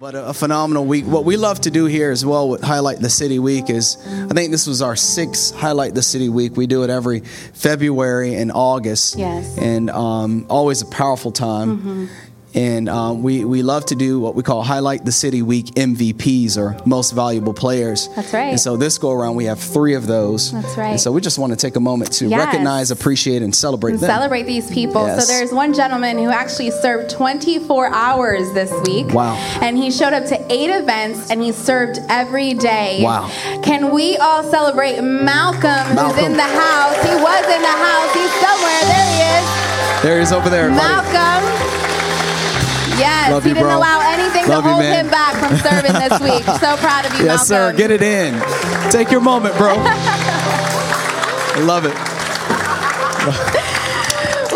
But a, phenomenal week. What we love to do here as well with Highlight the City Week is I think this was our sixth Highlight the City Week. We do it every February and August. Yes. And um, always a powerful time. And um, we, we love to do what we call Highlight the City Week MVPs or Most Valuable Players. That's right. And so this go around, we have three of those. That's right. And so we just want to take a moment to Yes. recognize, appreciate, and celebrate and them. celebrate these people. Yes. So there's one gentleman who actually served 24 hours this week. Wow. And he showed up to eight events and he served every day. Wow. Can we all celebrate Malcolm, Malcolm. who's in the house? He was in the house. He's somewhere. There he is. There he is over there. Malcolm. Yes, Love he you, didn't bro. allow anything Love to you, hold man. him back from serving this week. So proud of you, Yes, sir. Get it in. Take your moment, bro. I love it.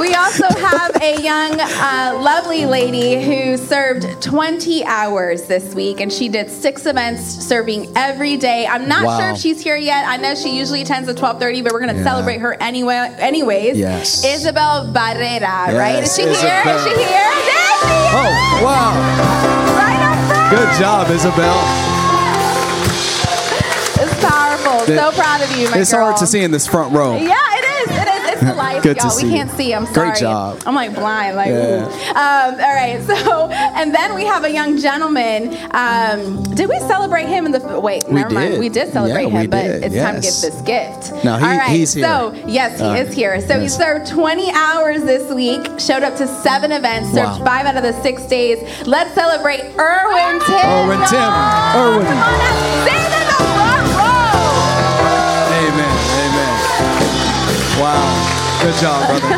We also have a young, uh, lovely lady who served 20 hours this week, and she did six events, serving every day. I'm not Wow. sure if she's here yet. I know she usually attends at 12:30, but we're going to Yeah. celebrate her anyway. Anyways, Yes. Isabel Barrera, right? Is Yes, she here? Is she here? There she is, Oh, wow. right up front. Good job, Isabel. It's powerful. So proud of you, my It's girl. hard to see in this front row. Yeah, the life, Good to y'all. We see you. can't see. I'm sorry. Great job. I'm like blind. Like, Yeah. um, all right. So, and then we have a young gentleman. Um, did we celebrate him in the? Wait, We never mind. We did celebrate Yeah, him, but did. it's time to give this gift. No, he- all right. he's here. So, yes, he All is here. So he served 20 hours this week. Showed up to seven events. Served Wow. five out of the six days. Let's celebrate Erwin Tim. Erwin Tim. Erwin. Come on up. Stand the front. Amen. Amen. Wow. Good job, brother.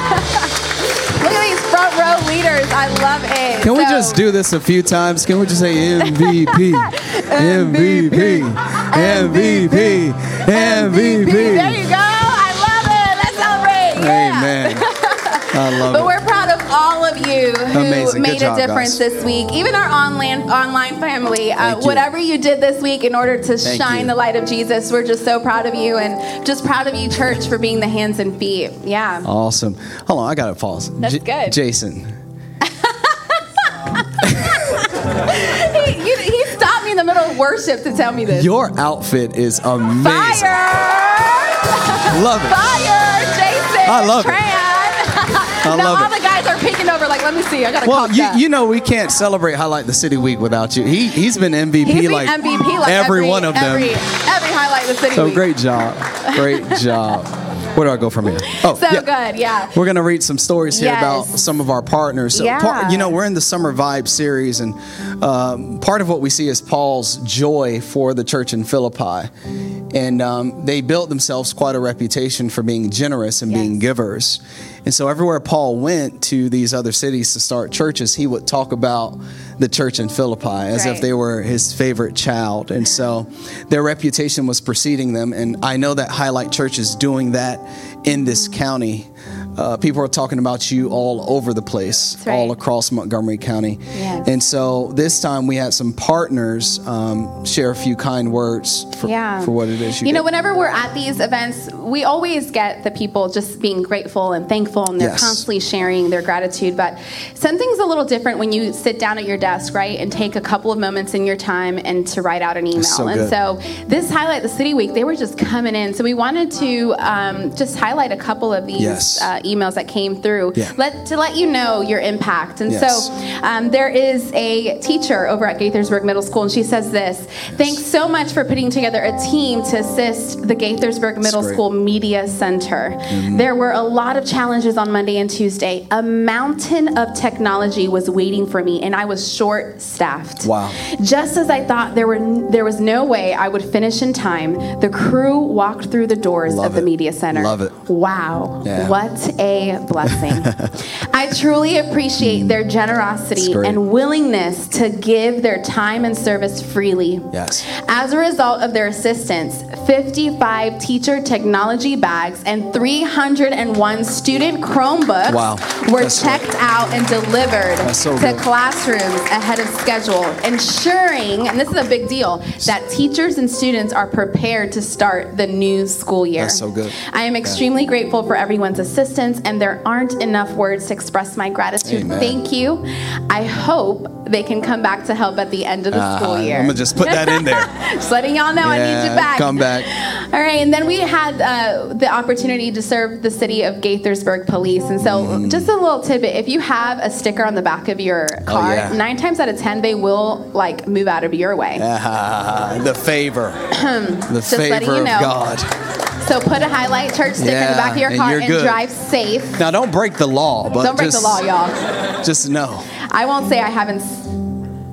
Look at these front row leaders. I love it. Can we just do this a few times? Can we just say MVP? MVP. MVP. There MVP. There you go. I love it. Let's celebrate. Yeah. Amen. I love But it. Of you who Amazing. Made job, a difference guys. this week. Even our online online family. Uh, whatever you did this week in order to Thank shine you. the light of Jesus, we're just so proud of you and just proud of you, church, for being the hands and feet. Yeah. Awesome. Hold on, I got to pause. That's good. Jason. He, you- he stopped me in the middle of worship to tell me this. Your outfit is amazing. Fire! Love it. Fire, Jason. I love it. I now love all it. the guys are peeking over, like, let me see. I gotta Well, you, that. you know we can't celebrate Highlight the City Week without you. He he's been MVP He's been like MVP like every, every, one of them. Every, every highlight the city. so week. great job, great job. Where do I go from here? Oh, So yeah. good, yeah. We're gonna read some stories here Yes. about some of our partners. So Yeah. part- you know, we're in the Summer Vibe series, and um, part of what we see is Paul's joy for the church in Philippi, and um, they built themselves quite a reputation for being generous and being givers. And so everywhere Paul went to these other cities to start churches, he would talk about the church in Philippi as if they were his favorite child. And so their reputation was preceding them. And I know that Highlight Church is doing that in this county. Uh, people are talking about you all over the place, right. all across Montgomery County. Yes. And so this time we had some partners um, share a few kind words for, Yeah. for what it is you, You know, whenever we're at these events, we always get the people just being grateful and thankful, and they're Yes. constantly sharing their gratitude. But something's a little different when you sit down at your desk, right, and take a couple of moments in your time and to write out an email. so and so this highlight the city week, they were just coming in. So we wanted to um, just highlight a couple of these Yes. uh, emails that came through, Yeah. let to let you know your impact. And Yes. so um, there is a teacher over at Gaithersburg Middle School, and she says this Thanks so much for putting together a team to assist the Gaithersburg Middle. School Media Center. There were a lot of challenges on Monday and Tuesday. A mountain of technology was waiting for me, and I was short staffed. Wow. Just as I thought there, were, there was no way I would finish in time, the crew walked through the doors Love of the it. Media Center. Love it. Wow. Yeah. What a blessing. I truly appreciate their mm. generosity and willingness to give their time and service freely. Yes. As a result of their assistance, 55 teacher technology bags and 301 student Chromebooks Wow. were That's checked out and delivered so to classrooms ahead of schedule, ensuring, and this is a big deal, that teachers and students are prepared to start the new school year. That's so good. I am extremely grateful for everyone's assistance sentence, and there aren't enough words to express my gratitude. Amen. Thank you. I hope they can come back to help at the end of the Uh, school year. I'm gonna just put that in there. Just letting y'all know I need you back. come back. All right, and then we had uh, the opportunity to serve the city of Gaithersburg Police. And so, Mm. just a little tidbit if you have a sticker on the back of your car, Oh, yeah. nine times out of ten, they will like move out of your way. Ah, the favor, the letting favor you of. God. So, put a highlight church sticker in the back of your car you're and drive safe. Now, don't break the law, but Don't break just, the law, y'all. Just know. I won't say I haven't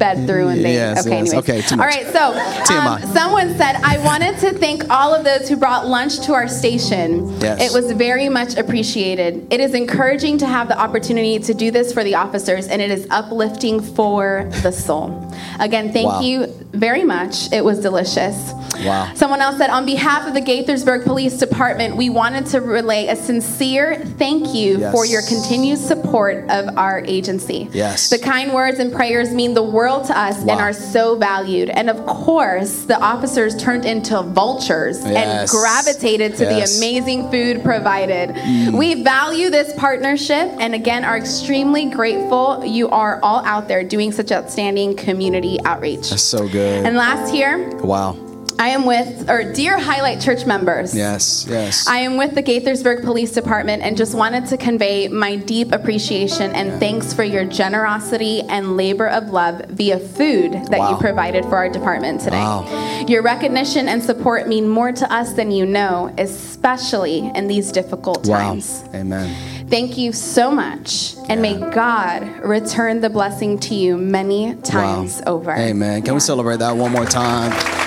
sped through and they. Yes, okay, yes. Okay, much. right, so um, someone said, I wanted to thank all of those who brought lunch to our station. Yes. It was very much appreciated. It is encouraging to have the opportunity to do this for the officers, and it is uplifting for the soul. Again, thank Wow. you very much. It was delicious. Wow. Someone else said, on behalf of the Gaithersburg Police Department, we wanted to relay a sincere thank you Yes. for your continued support of our agency. Yes. The kind words and prayers mean the world to us Wow. and are so valued. And of course, the officers turned into vultures and gravitated to Yes. Mm. the amazing food provided. We value this partnership and again are extremely grateful you are all out there doing such outstanding community outreach. That's so good. And last here, wow. I am with, or dear Highlight Church members. Yes, yes. I am with the Gaithersburg Police Department and just wanted to convey my deep appreciation and thanks for your generosity and labor of love via food that Wow. you provided for our department today. Wow. Your recognition and support mean more to us than you know, especially in these difficult wow. times. Amen. Thank you so much, and may God return the blessing to you many times wow. over. Amen. Can we celebrate that one more time?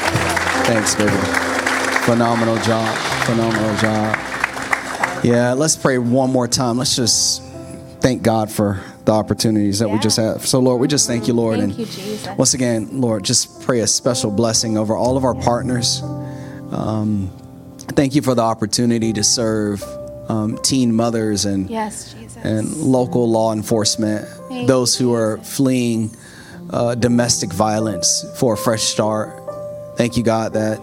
Thanks, baby. Phenomenal job. Phenomenal job. Yeah, let's pray one more time. Let's just thank God for the opportunities that we just have. So, Lord, we just thank you, Lord. Thank and you, Jesus. Once again, Lord, just pray a special blessing over all of our partners. Um, thank you for the opportunity to serve um, teen mothers and Yes, Jesus. and local law enforcement, Thank those who are fleeing uh, domestic violence for a fresh start. Thank you, God, that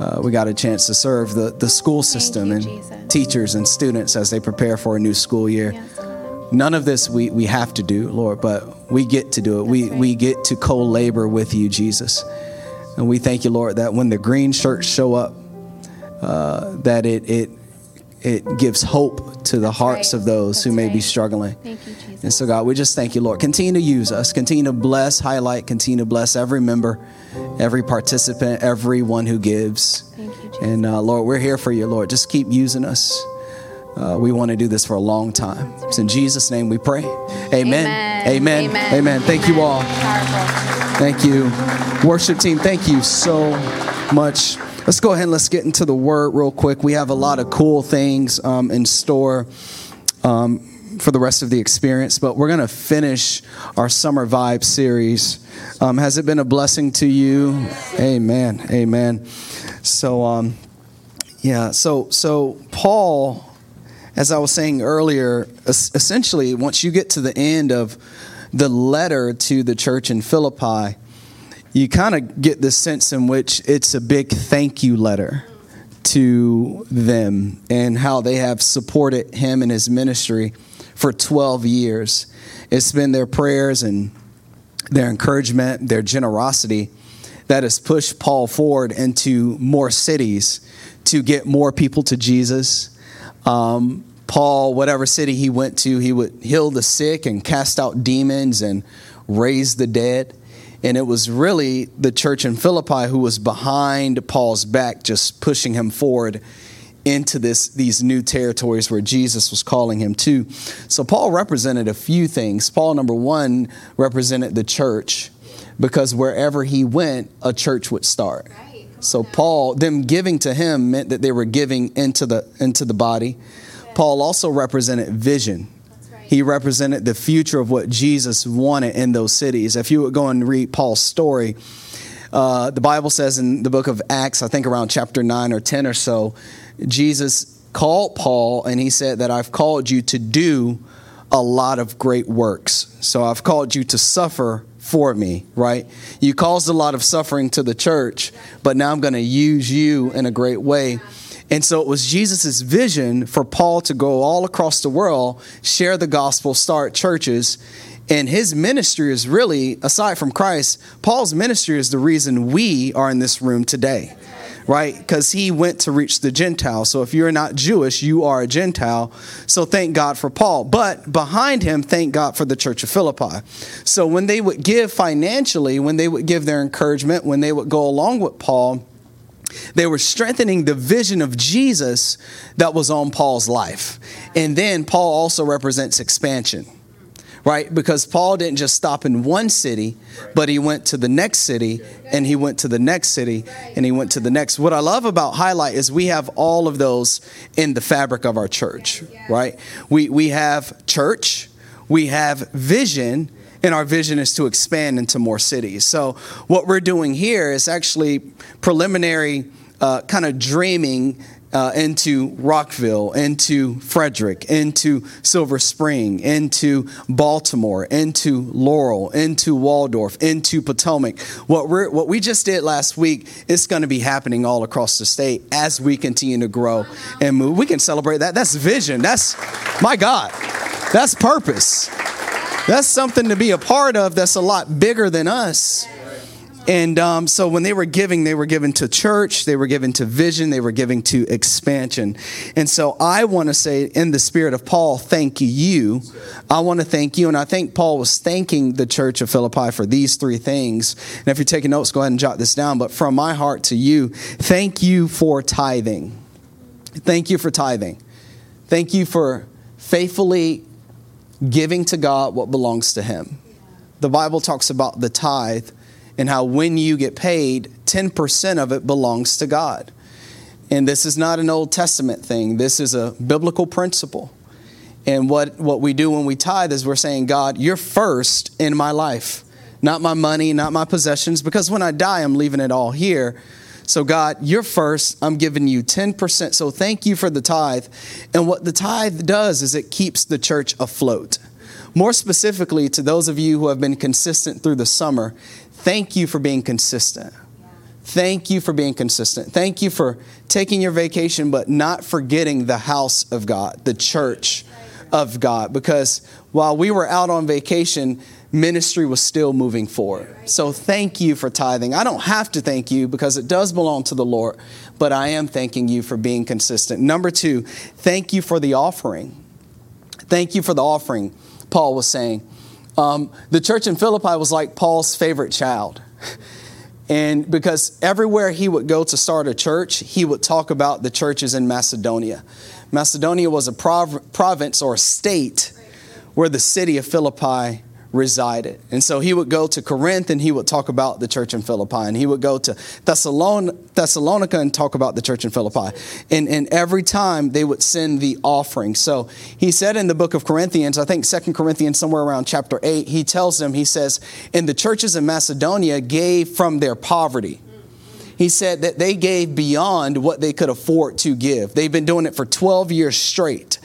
uh, we got a chance to serve the, the school system you, and Jesus. teachers and students as they prepare for a new school year. Yes. None of this we, we have to do, Lord, but we get to do it. We, right. we get to co labor with you, Jesus. And we thank you, Lord, that when the green shirts show up, uh, that it, it, it gives hope to the hearts right. of those who That's may be struggling. Thank you, Jesus. And so, God, we just thank you, Lord. Continue to use us. Continue to bless, highlight, continue to bless every member, every participant, everyone who gives. Thank you, Jesus. And uh, Lord, we're here for you, Lord. Just keep using us. Uh, we want to do this for a long time. It's in Jesus' name we pray. Amen. Amen. Amen. Amen. Amen. Thank you all. Powerful. Thank you. Worship team, thank you so much. Let's go ahead and let's get into the word real quick. We have a lot of cool things um, in store um, for the rest of the experience, but we're going to finish our Summer Vibe series. Um, has it been a blessing to you? Amen. Amen. So, um, yeah, so, so Paul, as I was saying earlier, essentially, once you get to the end of the letter to the church in Philippi, you kind of get the sense in which it's a big thank you letter to them and how they have supported him and his ministry for 12 years. It's been their prayers and their encouragement, their generosity that has pushed Paul forward into more cities to get more people to Jesus. Um, Paul, whatever city he went to, he would heal the sick and cast out demons and raise the dead. And it was really the church in Philippi who was behind Paul's back, just pushing him forward into this these new territories where Jesus was calling him to. So Paul represented a few things. Paul number 1 represented the church because wherever he went, a church would start. So Paul them giving to him meant that they were giving into the into the body. Paul also represented vision. He represented the future of what Jesus wanted in those cities. If you would go and read Paul's story, uh, the Bible says in the book of Acts, I think around chapter 9 or 10 or so, Jesus called Paul and he said that I've called you to do a lot of great works. So I've called you to suffer for me, right? You caused a lot of suffering to the church, but now I'm going to use you in a great way. And so it was Jesus' vision for Paul to go all across the world, share the gospel, start churches. And his ministry is really, aside from Christ, Paul's ministry is the reason we are in this room today right? Because he went to reach the Gentile. So if you're not Jewish, you are a Gentile. So thank God for Paul. But behind him, thank God for the church of Philippi. So when they would give financially, when they would give their encouragement, when they would go along with Paul, they were strengthening the vision of Jesus that was on Paul's life. And then Paul also represents expansion right? Because Paul didn't just stop in one city, but he went to the next city and he went to the next city and he went to the next. What I love about Highlight is we have all of those in the fabric of our church, right? We, we have church, we have vision, and our vision is to expand into more cities. So, what we're doing here is actually preliminary uh, kind of dreaming uh, into Rockville, into Frederick, into Silver Spring, into Baltimore, into Laurel, into Waldorf, into Potomac. What we what we just did last week is going to be happening all across the state as we continue to grow and move. We can celebrate that. That's vision. That's my God. That's purpose. That's something to be a part of. That's a lot bigger than us. And um, so when they were giving, they were given to church, they were given to vision, they were giving to expansion. And so I want to say, in the spirit of Paul, thank you. I want to thank you. And I think Paul was thanking the church of Philippi for these three things. And if you're taking notes, go ahead and jot this down. But from my heart to you, thank you for tithing. Thank you for tithing. Thank you for faithfully giving to God what belongs to Him. The Bible talks about the tithe and how when you get paid, 10% of it belongs to God. And this is not an Old Testament thing, this is a biblical principle. And what, what we do when we tithe is we're saying, God, you're first in my life, not my money, not my possessions, because when I die, I'm leaving it all here. So, God, you're first. I'm giving you 10%. So, thank you for the tithe. And what the tithe does is it keeps the church afloat. More specifically, to those of you who have been consistent through the summer, Thank you for being consistent. Thank you for being consistent. Thank you for taking your vacation, but not forgetting the house of God, the church of God. Because while we were out on vacation, ministry was still moving forward. So thank you for tithing. I don't have to thank you because it does belong to the Lord, but I am thanking you for being consistent. Number two, thank you for the offering. Thank you for the offering, Paul was saying. Um, the church in Philippi was like Paul's favorite child. And because everywhere he would go to start a church, he would talk about the churches in Macedonia. Macedonia was a prov- province or a state where the city of Philippi resided. And so he would go to Corinth and he would talk about the church in Philippi. And he would go to Thessalonica and talk about the church in Philippi. And, and every time they would send the offering. So he said in the book of Corinthians, I think Second Corinthians, somewhere around chapter 8, he tells them, he says, And the churches in Macedonia gave from their poverty he said that they gave beyond what they could afford to give. They've been doing it for 12 years straight.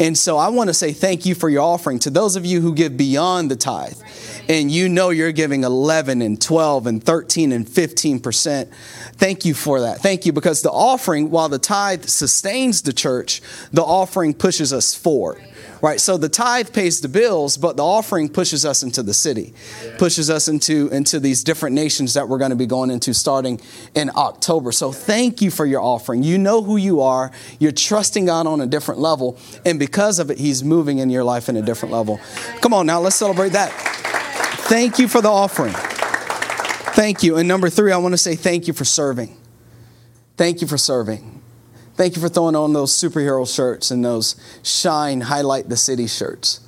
And so I want to say thank you for your offering to those of you who give beyond the tithe. And you know you're giving 11 and 12 and 13 and 15%. Thank you for that. Thank you because the offering, while the tithe sustains the church, the offering pushes us forward right? So the tithe pays the bills, but the offering pushes us into the city, pushes us into, into these different nations that we're going to be going into starting in October. So thank you for your offering. You know who you are, you're trusting God on a different level, and because of it, He's moving in your life in a different level. Come on now, let's celebrate that. Thank you for the offering. Thank you. And number three, I want to say thank you for serving. Thank you for serving. Thank you for throwing on those superhero shirts and those shine, highlight the city shirts.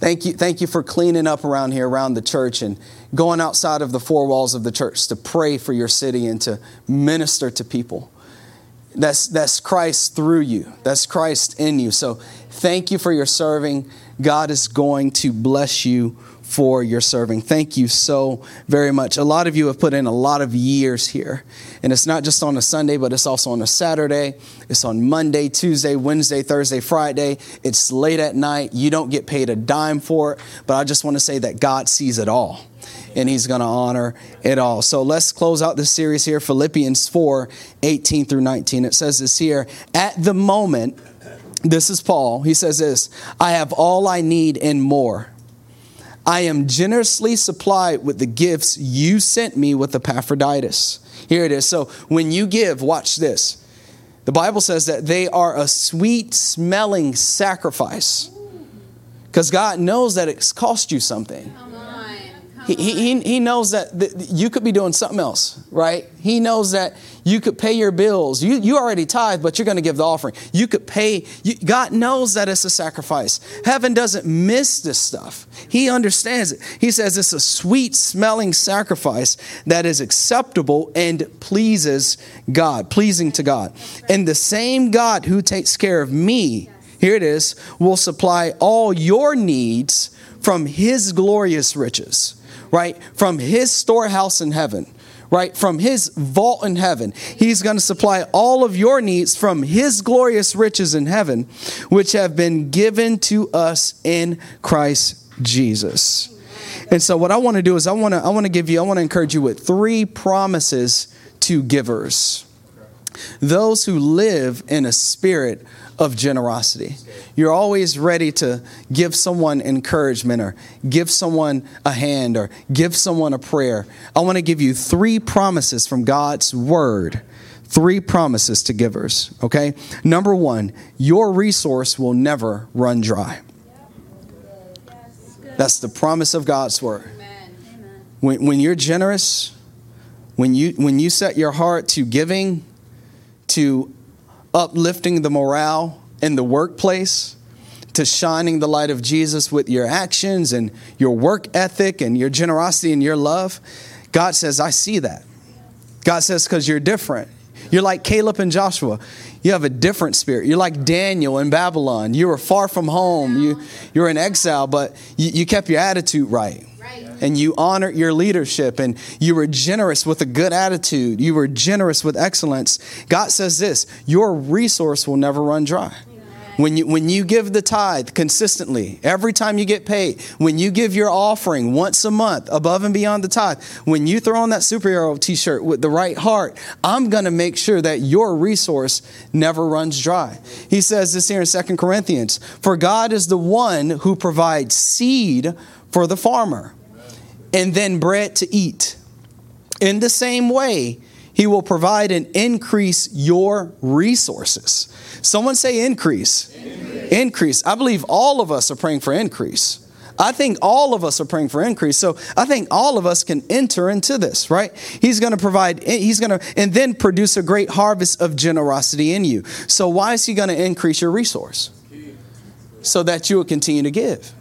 Thank you, thank you for cleaning up around here, around the church, and going outside of the four walls of the church to pray for your city and to minister to people. That's, that's Christ through you, that's Christ in you. So thank you for your serving. God is going to bless you for your serving. Thank you so very much. A lot of you have put in a lot of years here. And it's not just on a Sunday, but it's also on a Saturday. It's on Monday, Tuesday, Wednesday, Thursday, Friday. It's late at night. You don't get paid a dime for it. But I just want to say that God sees it all and he's going to honor it all. So let's close out this series here Philippians 4 18 through 19. It says this here At the moment, this is Paul. He says this I have all I need and more. I am generously supplied with the gifts you sent me with Epaphroditus. Here it is. So when you give, watch this. The Bible says that they are a sweet smelling sacrifice because God knows that it's cost you something. He, he, he knows that you could be doing something else, right? He knows that you could pay your bills. You, you already tithe, but you're going to give the offering. You could pay. You, God knows that it's a sacrifice. Heaven doesn't miss this stuff. He understands it. He says it's a sweet smelling sacrifice that is acceptable and pleases God, pleasing to God. And the same God who takes care of me, here it is, will supply all your needs from his glorious riches right? From his storehouse in heaven, right? From his vault in heaven. He's going to supply all of your needs from his glorious riches in heaven, which have been given to us in Christ Jesus. And so what I want to do is I want to I want to give you I want to encourage you with three promises to givers. Those who live in a spirit of generosity. You're always ready to give someone encouragement or give someone a hand or give someone a prayer. I want to give you three promises from God's word. Three promises to givers, okay? Number one, your resource will never run dry. That's the promise of God's word. When, when you're generous, when you, when you set your heart to giving, to uplifting the morale in the workplace, to shining the light of Jesus with your actions and your work ethic and your generosity and your love, God says, I see that. God says, because you're different. You're like Caleb and Joshua. You have a different spirit. You're like Daniel in Babylon. You were far from home. You, you in exile, but you, you kept your attitude right and you honored your leadership and you were generous with a good attitude. You were generous with excellence. God says this your resource will never run dry. When you, when you give the tithe consistently, every time you get paid, when you give your offering once a month above and beyond the tithe, when you throw on that superhero t shirt with the right heart, I'm going to make sure that your resource never runs dry. He says this here in Second Corinthians For God is the one who provides seed for the farmer and then bread to eat. In the same way, he will provide and increase your resources. Someone say increase. increase. Increase. I believe all of us are praying for increase. I think all of us are praying for increase. So I think all of us can enter into this, right? He's going to provide, he's going to, and then produce a great harvest of generosity in you. So why is he going to increase your resource? So that you will continue to give,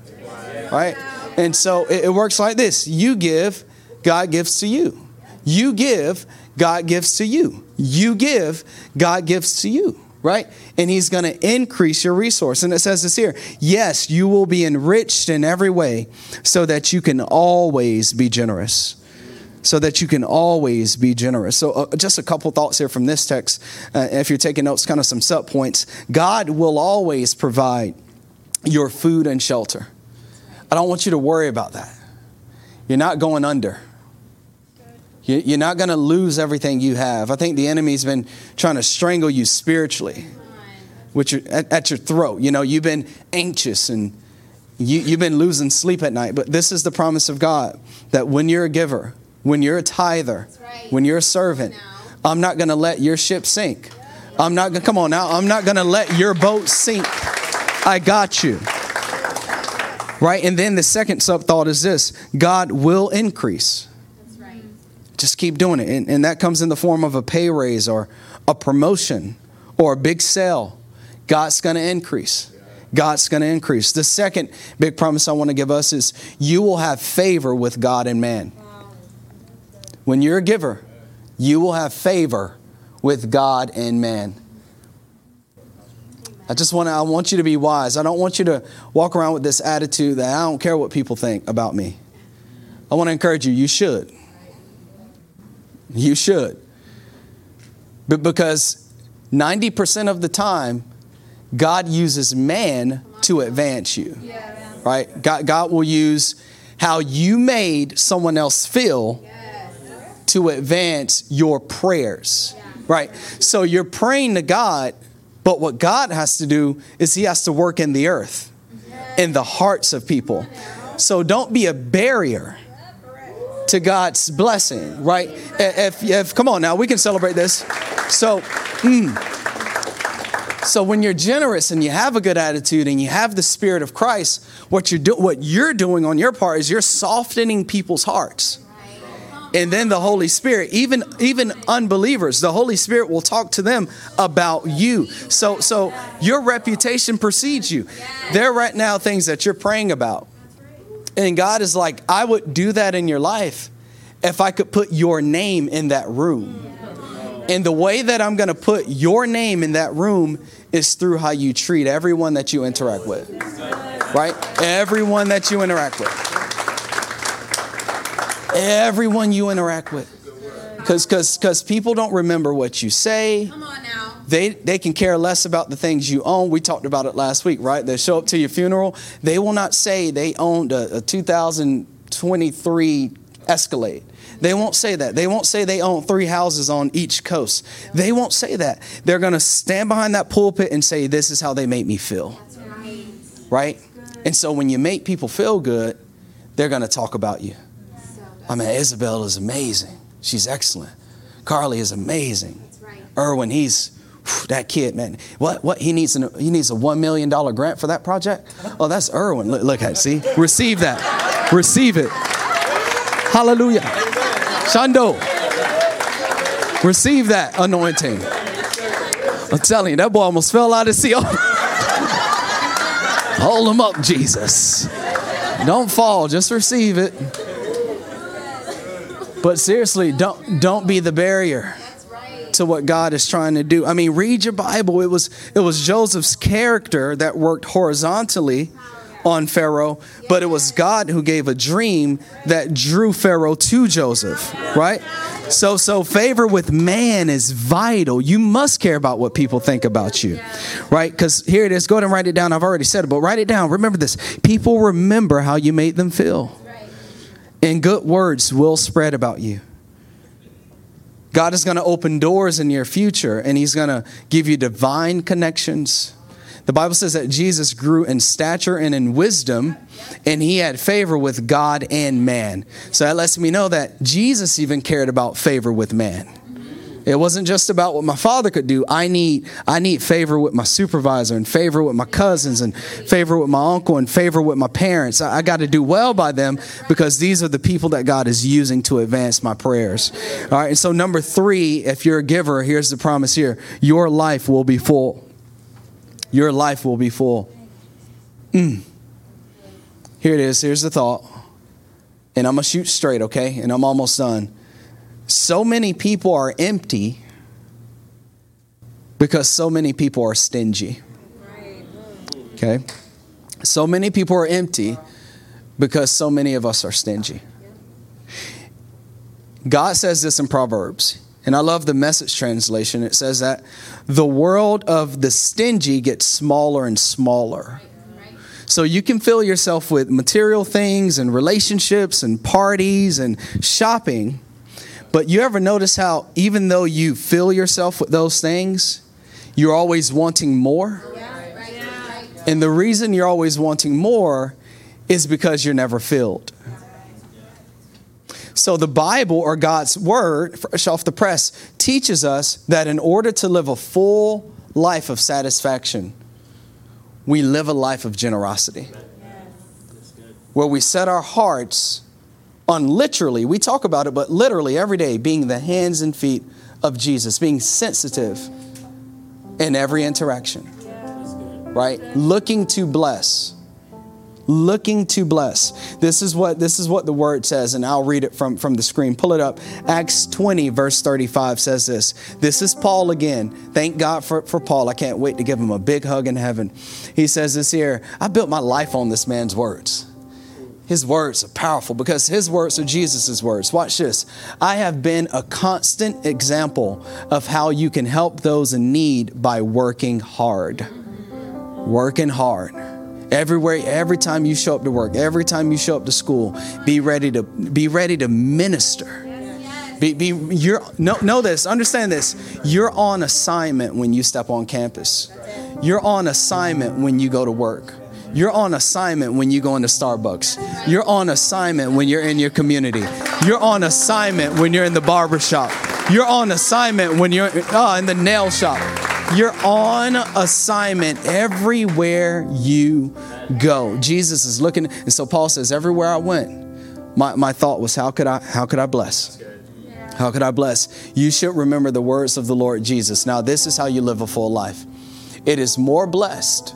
right? And so it, works like this you give, God gives to you. You give, God gives to you. You give, God gives to you, right? And He's going to increase your resource. And it says this here yes, you will be enriched in every way so that you can always be generous. So that you can always be generous. So, uh, just a couple thoughts here from this text. Uh, if you're taking notes, kind of some sub points. God will always provide your food and shelter. I don't want you to worry about that. You're not going under. You're not going to lose everything you have. I think the enemy's been trying to strangle you spiritually, which at, at your throat. You know, you've been anxious and you, you've been losing sleep at night. But this is the promise of God that when you're a giver, when you're a tither, right. when you're a servant, I'm not going to let your ship sink. I'm not going to, come on now, I'm not going to let your boat sink. I got you. Right? And then the second sub thought is this God will increase. Right. Just keep doing it. And, and that comes in the form of a pay raise or a promotion or a big sale. God's going to increase. God's going to increase. The second big promise I want to give us is you will have favor with God and man. When you're a giver, you will have favor with God and man. I just want to, I want you to be wise. I don't want you to walk around with this attitude that I don't care what people think about me. I want to encourage you, you should. You should. But because 90% of the time, God uses man to advance you. Right? God, God will use how you made someone else feel to advance your prayers. Right? So you're praying to God but what God has to do is He has to work in the earth, in the hearts of people. So don't be a barrier to God's blessing, right? If, if come on now, we can celebrate this. So, mm, so when you're generous and you have a good attitude and you have the Spirit of Christ, what you're do, what you're doing on your part is you're softening people's hearts and then the holy spirit even even unbelievers the holy spirit will talk to them about you. So so your reputation precedes you. There right now things that you're praying about. And god is like i would do that in your life if i could put your name in that room. And the way that i'm going to put your name in that room is through how you treat everyone that you interact with. Right? Everyone that you interact with everyone you interact with. Because cause, cause people don't remember what you say. They, they can care less about the things you own. We talked about it last week, right? They show up to your funeral. They will not say they owned a, a 2023 Escalade. They won't say that. They won't say they own three houses on each coast. They won't say that. They're going to stand behind that pulpit and say, This is how they make me feel. Right? And so when you make people feel good, they're going to talk about you. I mean, Isabel is amazing. She's excellent. Carly is amazing. Right. Erwin, he's whew, that kid, man. What? What? He needs an, he needs a one million dollar grant for that project. Oh, that's Erwin. Look, look at it. See, receive that. Receive it. Hallelujah. Shando. Receive that anointing. I'm telling you, that boy almost fell out of seal. Hold him up, Jesus. Don't fall, just receive it. But seriously, don't don't be the barrier to what God is trying to do. I mean, read your Bible. It was it was Joseph's character that worked horizontally on Pharaoh, but it was God who gave a dream that drew Pharaoh to Joseph, right? So so favor with man is vital. You must care about what people think about you. Right? Cuz here it is. Go ahead and write it down. I've already said it, but write it down. Remember this. People remember how you made them feel and good words will spread about you. God is going to open doors in your future and He's going to give you divine connections. The Bible says that Jesus grew in stature and in wisdom, and he had favor with God and man. So that lets me know that Jesus even cared about favor with man. It wasn't just about what my father could do. I need I need favor with my supervisor and favor with my cousins and favor with my uncle and favor with my parents. I, I got to do well by them because these are the people that God is using to advance my prayers. All right. And so number three, if you're a giver, here's the promise here: your life will be full. Your life will be full. Mm. Here it is. Here's the thought. And I'm going to shoot straight, okay? And I'm almost done. So many people are empty because so many people are stingy. Okay? So many people are empty because so many of us are stingy. God says this in Proverbs, and I love the message translation. It says that the world of the stingy gets smaller and smaller. So you can fill yourself with material things and relationships and parties and shopping but you ever notice how, even though you fill yourself with those things, you're always wanting more? And the reason you're always wanting more is because you're never filled. So the Bible or God's word, fresh off the press, teaches us that in order to live a full life of satisfaction, we live a life of generosity. Where we set our hearts on literally, we talk about it, but literally every day being the hands and feet of Jesus, being sensitive in every interaction, right? Looking to bless looking to bless. This is what this is what the word says, and I'll read it from, from the screen. Pull it up. Acts 20, verse 35 says this. This is Paul again. Thank God for, for Paul. I can't wait to give him a big hug in heaven. He says this here. I built my life on this man's words. His words are powerful because his words are Jesus' words. Watch this. I have been a constant example of how you can help those in need by working hard. Working hard. Everywhere, every time you show up to work, every time you show up to school, be ready to be ready to minister. Be, be you're know, know this, understand this. You're on assignment when you step on campus. You're on assignment when you go to work. You're on assignment when you go into Starbucks. You're on assignment when you're in your community. You're on assignment when you're in the barber shop. You're on assignment when you're uh, in the nail shop. You're on assignment everywhere you go. Jesus is looking, and so Paul says, everywhere I went, my, my thought was, how could I how could I bless? How could I bless? You should remember the words of the Lord Jesus. Now, this is how you live a full life. It is more blessed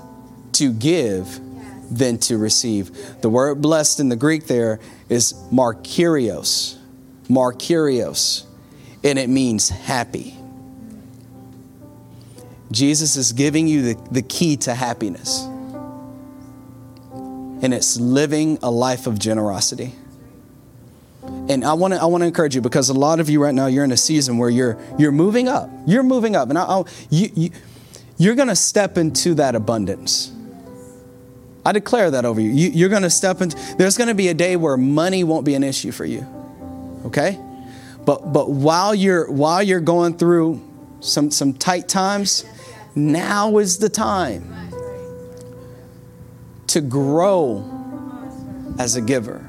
to give than to receive. The word blessed in the Greek there is markurios, markurios, and it means happy. Jesus is giving you the, the key to happiness, and it's living a life of generosity. And I want to I want to encourage you because a lot of you right now you're in a season where you're you're moving up. You're moving up, and I, I you, you you're going to step into that abundance. I declare that over you. you are going to step into, there's going to be a day where money won't be an issue for you. Okay? But, but while you're, while you're going through some, some tight times, now is the time to grow as a giver,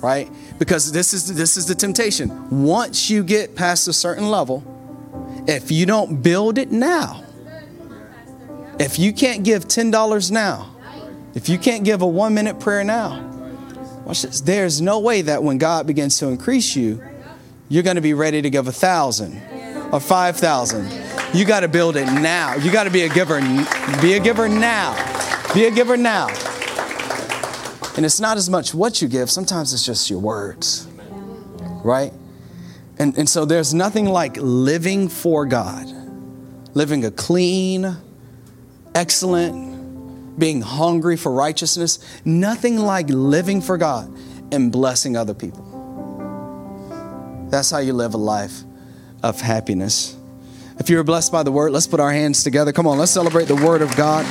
right? Because this is, this is the temptation. Once you get past a certain level, if you don't build it now, if you can't give $10 now, if you can't give a one minute prayer now, watch this. There's no way that when God begins to increase you, you're going to be ready to give a thousand or five thousand. You got to build it now. You got to be a giver. Be a giver now. Be a giver now. And it's not as much what you give, sometimes it's just your words, right? And, and so there's nothing like living for God, living a clean, excellent, being hungry for righteousness, nothing like living for God and blessing other people. That's how you live a life of happiness. If you're blessed by the word, let's put our hands together. Come on, let's celebrate the word of God.